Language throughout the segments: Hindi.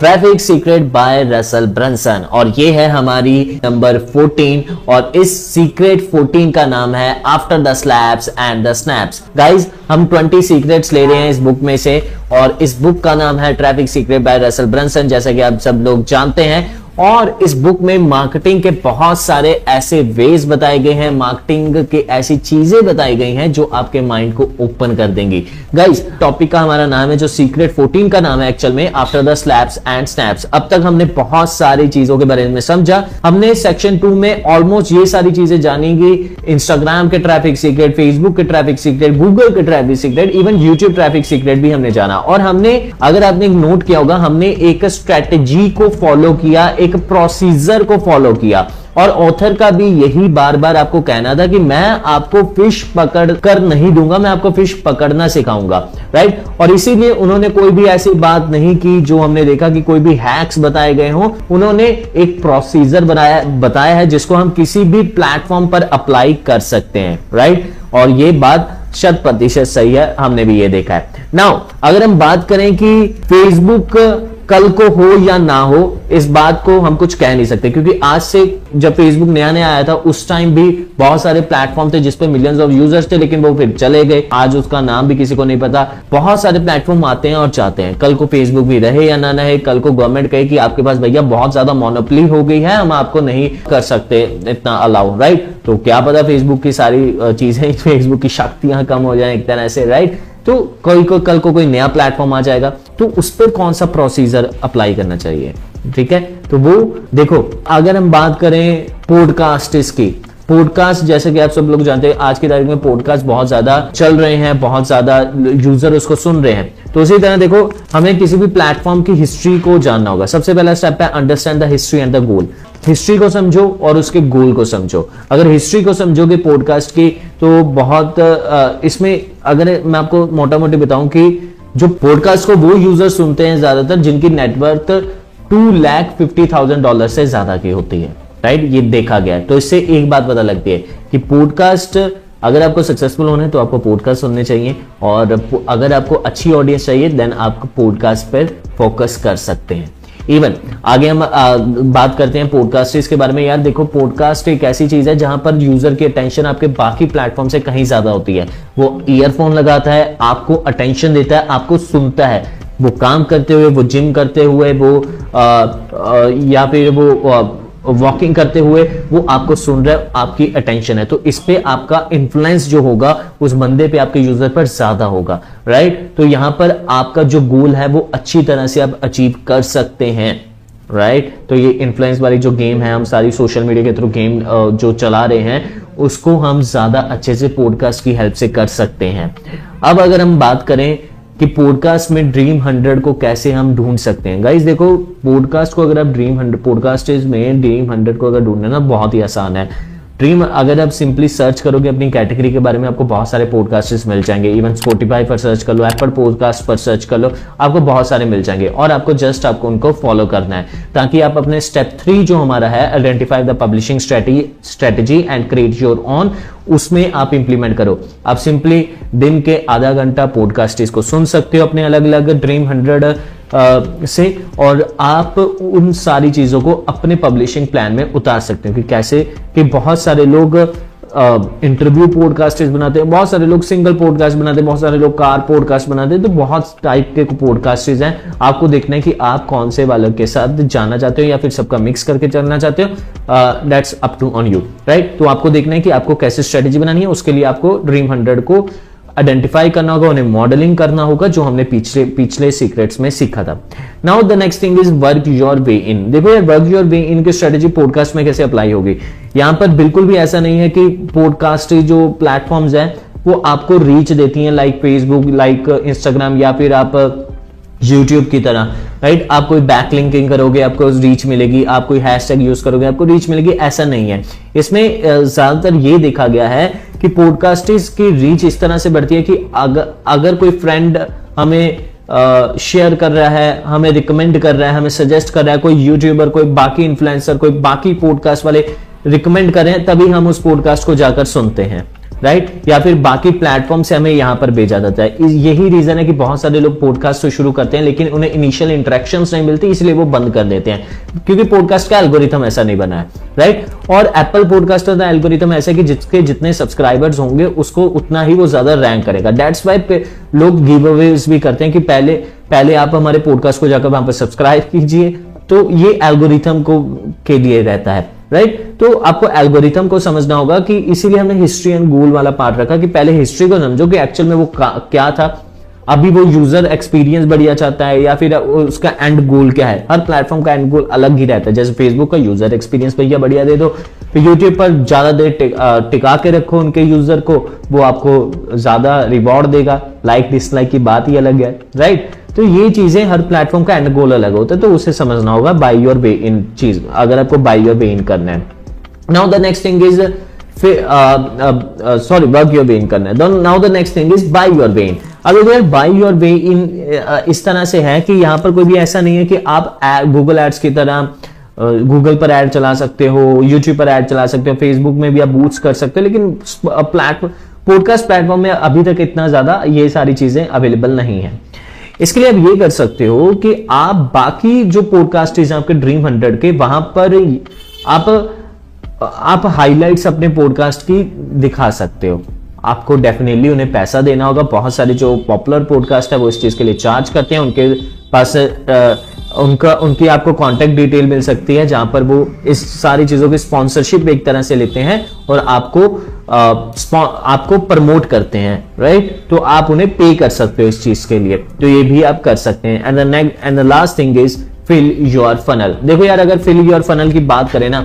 Traffic secret by Russell Brunson और ये है हमारी नंबर 14 और इस सीक्रेट 14 का नाम है after the slabs and the snaps guys हम 20 सीक्रेट्स ले रहे हैं इस बुक में से और इस बुक का नाम है traffic secret by Russell Brunson जैसा कि आप सब लोग जानते हैं। और इस बुक में मार्केटिंग के बहुत सारे ऐसे वेज बताए गए हैं मार्केटिंग के ऐसी चीज़ें बताई गई हैं जो आपके माइंड को ओपन कर देंगी। गाइस टॉपिक का हमारा नाम है जो सीक्रेट 14 का नाम है एक्चुअल में after the slaps and snaps अब तक हमने बहुत सारी चीज़ों के बारे में समझा। हमने सेक्शन टू में ऑलमोस्ट ये सारी चीज़ें जानेंगी इंस्टाग्राम के ट्रैफ़िक सीक्रेट फेसबुक के ट्रैफ़िक सीक्रेट गूगल के traffic secret even YouTube traffic secret भी हमने जाना। और हमने, अगर आपने नोट किया होगा, हमने एक स्ट्रेटेजी को फॉलो किया, एक एक प्रोसीजर को फॉलो किया। और ऑथर का भी यही बार बार आपको कहना था कि मैं आपको फ़िश पकड़ कर नहीं दूँगा, मैं आपको फ़िश पकड़ना सिखाऊँगा राइट और इसीलिए उन्होंने कोई भी ऐसी बात नहीं की जो हमने देखा कि कोई भी हैक्स बताए गए हों। उन्होंने एक प्रोसीजर बनाया, बताया है जिसको हम किसी भी प्लेटफॉर्म पर अप्लाई कर सकते हैं राइट और ये बात शत प्रतिशत सही है, हमने भी ये देखा है। नाउ अगर हम बात करें कि फेसबुक कल को हो या ना हो, इस बात को हम कुछ कह नहीं सकते, क्योंकि आज से जब फेसबुक नया नया आया था, उस टाइम भी बहुत सारे प्लेटफॉर्म थे जिसपे मिलियंस ऑफ़ यूज़र्स थे, लेकिन वो फिर चले गए। आज उसका नाम भी किसी को नहीं पता। बहुत सारे प्लेटफॉर्म आते हैं और चाहते हैं। कल को फेसबुक भी रहे या ना रहे, कल को गवर्नमेंट कहे कि आपके पास भैया बहुत ज़्यादा मोनोपली हो गई है, हम आपको नहीं कर सकते इतना अलाउ राइट तो क्या पता फेसबुक की सारी चीज़ें फेसबुक की शक्तियाँ कम हो जाए, एक तरह से राइट तो कोई को, कल को कोई नया प्लेटफॉर्म आ जाएगा तो उस पर कौन सा प्रोसीजर अप्लाई करना चाहिए? ठीक है? तो वो, देखो, अगर हम बात करें पॉडकास्ट की पॉडकास्ट जैसे कि आप सब लोग जानते हैं, आज की तारीख में पॉडकास्ट बहुत ज़्यादा चल रहे हैं, बहुत ज़्यादा यूज़र उसको सुन रहे हैं। तो उसी तरह देखो, हमें किसी भी प्लेटफॉर्म की हिस्ट्री को जानना होगा। सबसे पहला स्टेप है understand the history and the goal history को समझो और उसके गोल को समझो। अगर हिस्ट्री को समझोगे पॉडकास्ट की तो बहुत इसमें अगर मैं आपको मोटा मोटी बताऊँ कि जो पॉडकास्ट को वो यूज़र सुनते हैं ज़्यादातर, जिनकी net worth two lakh fifty thousand dollar से ज़्यादा की होती है। राइट ये देखा गया तो इससे एक बात पता लगती है कि पॉडकास्ट अगर आपको सक्सेसफुल होना है तो आपको पॉडकास्ट सुनने चाहिए और अगर आपको अच्छी ऑडियंस चाहिए देन आप पॉडकास्ट पर फोकस कर सकते हैं। इवन आगे हम आ, बात करते हैं पॉडकास्ट के बारे में यार देखो पॉडकास्ट एक ऐसी चीज़ है जहाँ पर यूज़र की अटेंशन आपके बाकी प्लेटफॉर्म से कहीं ज़्यादा होती है। वो ईयरफोन लगाता है आपको अटेंशन देता है आपको सुनता है। वो काम करते हुए वो जिम करते हुए वो आ, आ, या फिर वो वॉकिंग करते हुए वो आपको सुन रहा है, आपकी अटेंशन है। तो इस पे आपका इन्फ्लुएंस जो होगा, उस बंदे पे आपके यूज़र पर ज़्यादा होगा राइट तो यहाँ पर आपका जो गोल है, वो अच्छी तरह से आप अचीव कर सकते हैं राइट तो ये इन्फ्लुएंस वाली जो गेम है, हम सारी सोशल मीडिया के थ्रू गेम जो चला रहे हैं, उसको हम ज़्यादा अच्छे से पॉडकास्ट की हेल्प से कर सकते हैं। अब अगर हम बात करें कि पॉडकास्ट में ड्रीम हंड्रेड को कैसे हम ढूंढ सकते हैं। गाइज़ देखो पॉडकास्ट को अगर आप ड्रीम हंड्रेड पॉडकास्ट में ड्रीम हंड्रेड को अगर ढूंढना बहुत ही आसान है। ड्रीम अगर आप सिंपली सर्च करोगे अपनी कैटेगरी के बारे में, आपको बहुत सारे पॉडकास्ट मिल जाएँगे. इवन स्पोटिफाई पर सर्च कर लो एप्पल पॉडकास्ट पर सर्च कर लो, आपको बहुत सारे मिल जाएँगे. और आपको जस्ट आपको उनको फॉलो करना है, ताकि आप अपने स्टेप थ्री जो हमारा है identify the publishing strategy and create your own उसमें आप इंप्लीमेंट करो. आप सिंपली दिन के आधा घंटा पॉडकास्ट इसको सुन सकते हो अपने अलग अलग ड्रीम हंड्रेड से और आप उन सारी चीज़ों को अपने पब्लिशिंग प्लान में उतार सकते हो कि कैसे कि बहुत सारे लोग इंटरव्यू पॉडकास्ट बनाते हैं, बहुत सारे लोग सिंगल पॉडकास्ट बनाते हैं, बहुत सारे लोग कार पॉडकास्ट बनाते हैं तो बहुत टाइप के पॉडकास्ट हैं। आपको देखना है कि आप कौन से वालों के साथ जाना चाहते हो या फिर सबका मिक्स करके चलना चाहते हो। That's up to on you right तो आपको देखना है कि आपको कैसे स्ट्रेटेजी बनानी है, उसके लिए आपको ड्रीम हंड्रेड को आइडेंटिफाई करना होगा, उन्हें मॉडलिंग करना होगा, जो हमने पिछले पिछले सीक्रेट्स में सीखा था। Now the next thing is work your way in देखो यार वर्क योर वे इन की स्ट्रेटेजी पॉडकास्ट में कैसे अप्लाई होगी? यहाँ पर बिल्कुल भी ऐसा नहीं है कि पॉडकास्ट जो प्लेटफॉर्म है, वो आपको रीच देती हैं लाइक फेसबुक लाइक इंस्टाग्राम या फिर आप यूट्यूब की तरह। राइट आप कोई बैक लिंकिंग करोगे, आपको रीच मिलेगी, आप कोई हैशटैग यूज़ करोगे, आपको रीच मिलेगी, ऐसा नहीं है। इसमें ज़्यादातर ये देखा गया है कि पॉडकास्टिस की रीच इस तरह से बढ़ती है कि अगर अगर कोई फ्रेंड हमें शेयर कर रहा है, हमें रिकमेंड कर रहा है, हमें सजेस्ट कर रहा है, कोई यूट्यूबर कोई बाकी इन्फ्लुएंसर कोई बाकी पॉडकास्ट वाले रिकमेंड कर तभी हम उस पॉडकास्ट को जाकर सुनते हैं। राइट? right? या फिर बाकी प्लेटफॉर्म से हमें यहाँ पर भेजा जाता है। यही रीजन है कि बहुत सारे लोग पॉडकास्ट तो शुरू करते हैं, लेकिन उन्हें इनिशियल इंटरेक्शन नहीं मिलती, इसलिए वो बंद कर देते हैं। क्योंकि पॉडकास्ट का एल्गोरिथम ऐसा नहीं बना है राइट और एप्पल पॉडकास्ट का एल्गोरिथम ऐसा कि जिसके जितने सब्सक्राइबर्स होंगे, उसको उतना ही वो ज़्यादा रैंक करेगा। डेट्स वाई लोग गिव अवेज भी करते हैं कि पहले पहले आप हमारे पॉडकास्ट को जाकर वहाँ पर सब्सक्राइब कीजिए। तो ये एल्गोरिथम को, के लिए रहता है। Right right? तो आपको एल्गोरिथम को समझना होगा कि इसीलिए हमने हिस्ट्री एंड गोल वाला पार्ट रखा कि पहले हिस्ट्री को समझो कि एक्चुअल में वो क्या था। अभी वो यूज़र एक्सपीरियंस बढ़िया चाहता है या फिर उसका एंड गोल क्या है। हर प्लेटफॉर्म का एंड गोल अलग ही रहता है। जैसे फेसबुक का यूज़र एक्सपीरियंस भैया बढ़िया दे दो। फिर यूट्यूब पर ज़्यादा देर टिका के रखो उनके यूज़र को। वो आपको ज़्यादा रिवॉर्ड देगा। लाइक डिसलाइक की बात ही अलग है। राइट तो ये चीज़ें हर प्लेटफॉर्म का एंड गोल अलग होता है तो उसे समझना होगा बाई योर बे इन चीज़ अगर आपको बाई योर वे इन करना है। Now the next thing is sorry work your in करना है। Now the next thing is buy your अब अगर बाई योर वे इन इस तरह से है कि यहाँ पर कोई भी ऐसा नहीं है कि आप गूगल एड्स की तरह गूगल uh, पर ऐड चला सकते हो यूट्यूब पर ऐड चला सकते हो फेसबुक में भी आप बूस्ट कर सकते हो लेकिन प्लेटफॉर्म पॉडकास्ट प्लेटफॉर्म में अभी तक इतना ज़्यादा ये सारी चीज़ें अवेलेबल नहीं है। इसके लिए आप ये कर सकते हो कि आप बाकी जो पॉडकास्ट है आपके ड्रीम हंड्रेड के, वहाँ पर आप आप हाइलाइट्स अपने पॉडकास्ट की दिखा सकते हो। आपको डेफिनेटली उन्हें पैसा देना होगा। बहुत सारे जो पॉपुलर पॉडकास्ट है, वो इस चीज़ के लिए चार्ज करते हैं। उनके पास उनका, उनकी आपको कांटेक्ट डिटेल मिल सकती है, जहाँ पर वो इस सारी चीज़ों की स्पॉन्सरशिप एक तरह से लेते हैं और आपको आ, आपको प्रमोट करते हैं राइट तो आप उन्हें पे कर सकते हो इस चीज़ के लिए। तो ये भी आप कर सकते हैं। And the and the last thing is fill your funnel देखो यार अगर फिल योर फनल की बात करें ना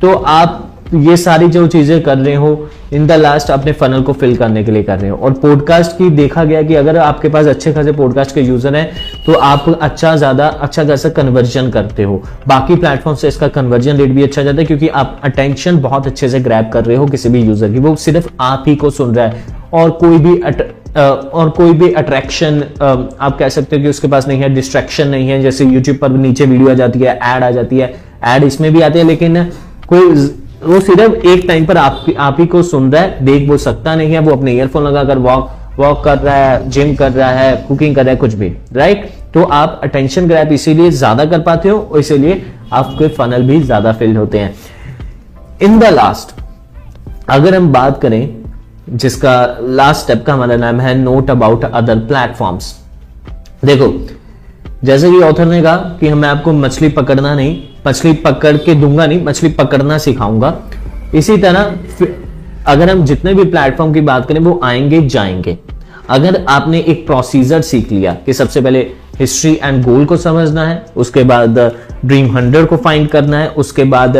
तो आप ये सारी जो चीज़ें कर रहे हो इन द लास्ट अपने फनल को फिल करने के लिए कर रहे हो। और पॉडकास्ट की देखा गया कि अगर आपके पास अच्छे खासे पॉडकास्ट के यूज़र हैं तो आप अच्छा ज़्यादा अच्छा खासा कन्वर्जन करते हो। बाकी प्लेटफॉर्म से इसका कन्वर्जन रेट भी अच्छा जाता है, क्योंकि आप अटेंशन बहुत अच्छे से ग्रैप कर रहे हो किसी भी यूज़र की। वो सिर्फ़ आप ही को सुन रहा है। और कोई भी अट और कोई भी अट्रैक्शन आप कह सकते हो कि उसके पास नहीं है डिस्ट्रैक्शन नहीं है। जैसे यूट्यूब पर नीचे वीडियो आ जाती है एड आ जाती है। एड इसमें भी आती है, लेकिन कोई वो सिर्फ़ एक टाइम पर आप आप ही को सुन रहा है, देख वो सकता नहीं है, वो अपने ईयरफोन लगाकर वॉक वॉक कर रहा है जिम कर रहा है कुकिंग कर रहा है, कुछ भी राइट तो आप अटेंशन ग्रैप इसीलिए ज़्यादा कर पाते हो और इसीलिए आपके फनल भी ज़्यादा फिल होते हैं। इन द लास्ट अगर हम बात करें, जिसका लास्ट स्टेप का हमारा नाम है नोट अबाउट अदर प्लेटफॉर्म्स देखो जैसे कि ऑथर ने कहा कि मैं आपको मछली पकड़ना नहीं मछली पकड़ के दूँगा नहीं मछली पकड़ना सिखाऊँगा। इसी तरह अगर हम जितने भी प्लेटफॉर्म की बात करें वो आएँगे जाएँगे। अगर आपने एक प्रोसीजर सीख लिया कि सबसे पहले हिस्ट्री एंड गोल को समझना है उसके बाद ड्रीम हंड्रेड को फाइंड करना है उसके बाद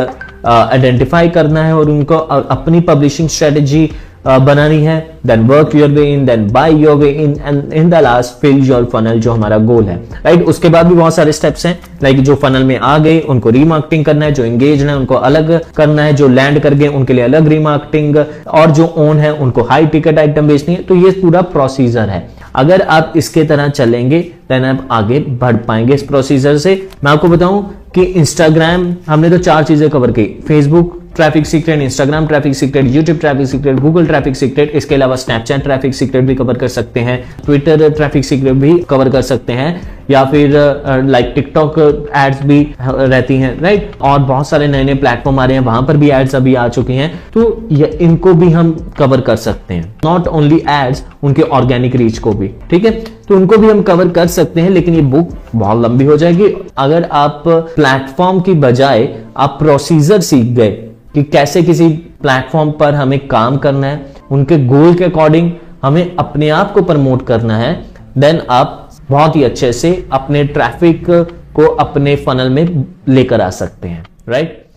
आइडेंटिफाई uh, करना है और उनको अपनी पब्लिशिंग स्ट्रेटेजी बनानी है then work your way in then buy your way in and in the last fill your funnel जो हमारा गोल है. Right right? उसके बाद भी बहुत सारे स्टेप्स हैं लाइक like जो फनल में आ गए, उनको रीमार्केटिंग करना है, जो एंगेज है, उनको अलग करना है, जो लैंड कर गए, उनके लिए अलग रीमार्केटिंग और जो ओन है, उनको हाई टिकट आइटम बेचनी है तो ये पूरा प्रोसीजर है. अगर आप इसके तरह चलेंगे देन आप आगे बढ़ पाएँगे इस प्रोसीजर से. मैं आपको बताऊँ कि इंस्टाग्राम हमने तो चार चीज़ें कवर की. Facebook traffic secret Instagram traffic secret YouTube traffic secret Google traffic secret इसके अलावा स्नैपचैट ट्रैफ़िक सीक्रेट भी कवर कर सकते हैं ट्विटर ट्रैफ़िक सीक्रेट भी कवर कर सकते हैं, या फिर लाइक टिकटॉक एड्स भी रहती हैं राइट और बहुत सारे नए नए प्लेटफॉर्म आ रहे हैं, वहाँ पर भी एड्स अभी आ चुके हैं तो इनको भी हम कवर कर सकते हैं नॉट ओनली एड्स उनके ऑर्गेनिक रीच को भी, ठीक है? तो उनको भी हम कवर कर सकते हैं, लेकिन ये बुक बहुत लंबी हो जाएगी, अगर आप प्लेटफॉर्म की बजाय आप प्रोसीजर सीख गए कि कैसे किसी प्लेटफॉर्म पर हमें काम करना है, उनके गोल के अकॉर्डिंग हमें अपने आप को प्रमोट करना है देन आप बहुत ही अच्छे से अपने ट्रैफ़िक को अपने फनल में लेकर आ सकते हैं राइट